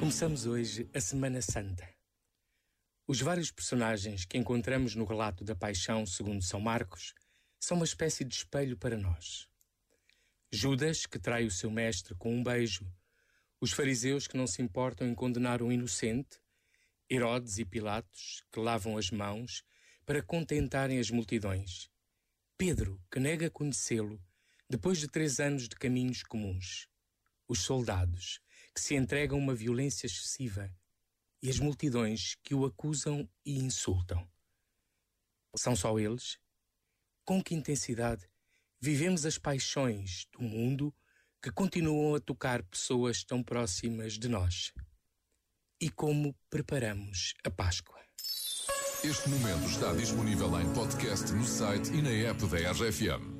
Começamos hoje a Semana Santa. Os vários personagens que encontramos no relato da Paixão segundo São Marcos são uma espécie de espelho para nós. Judas, que trai o seu mestre com um beijo, os fariseus que não se importam em condenar um inocente, Herodes e Pilatos, que lavam as mãos para contentarem as multidões, Pedro, que nega conhecê-lo depois de três anos de caminhos comuns, os soldados, que se entregam a uma violência excessiva, e as multidões que o acusam e insultam. São só eles? Com que intensidade vivemos as paixões do mundo que continuam a tocar pessoas tão próximas de nós? E como preparamos a Páscoa? Este momento está disponível em podcast no site e na app da RFM.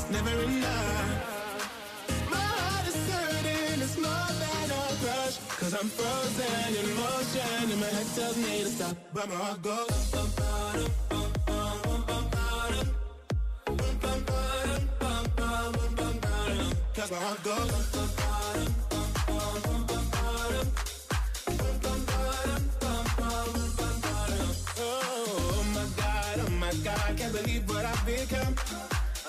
It's never enough. My heart is hurting, it's more than a crush. Cause I'm frozen in motion, and my head tells me to stop, but my heart goes. Bum, bum, bum, bum, bum, bum, bum, Cause my heart goes. Oh my god, oh my god, can't believe what I've become.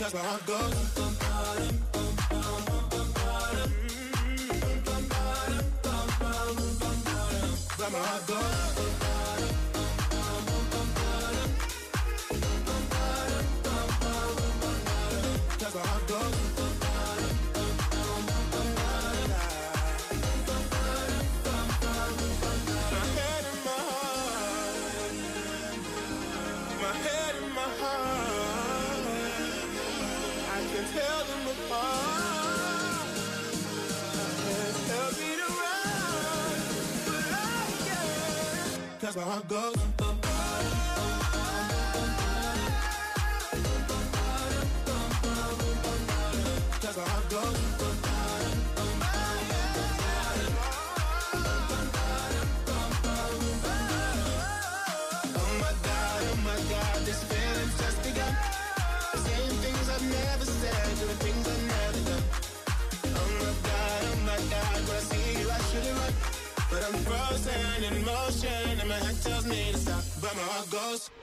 'Cause where I goes. that's where I go.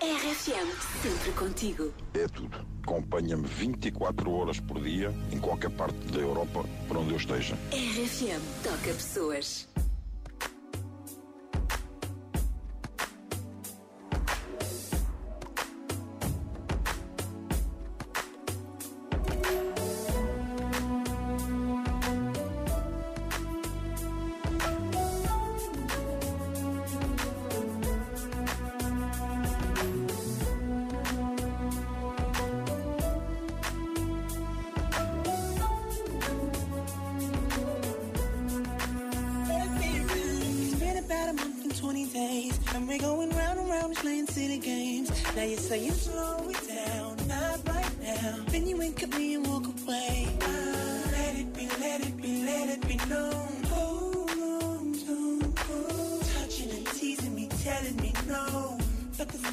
RFM, sempre contigo. É tudo. Acompanha-me 24 horas por dia, em qualquer parte da Europa, para onde eu esteja. RFM, toca pessoas. And we're going round and round playing silly games. Now you're saying slow it down, not right now. Then you wink at me and walk away. Ah, let it be, let it be, let it be known. Hold on, don't go. Touching and teasing me, telling me no. But this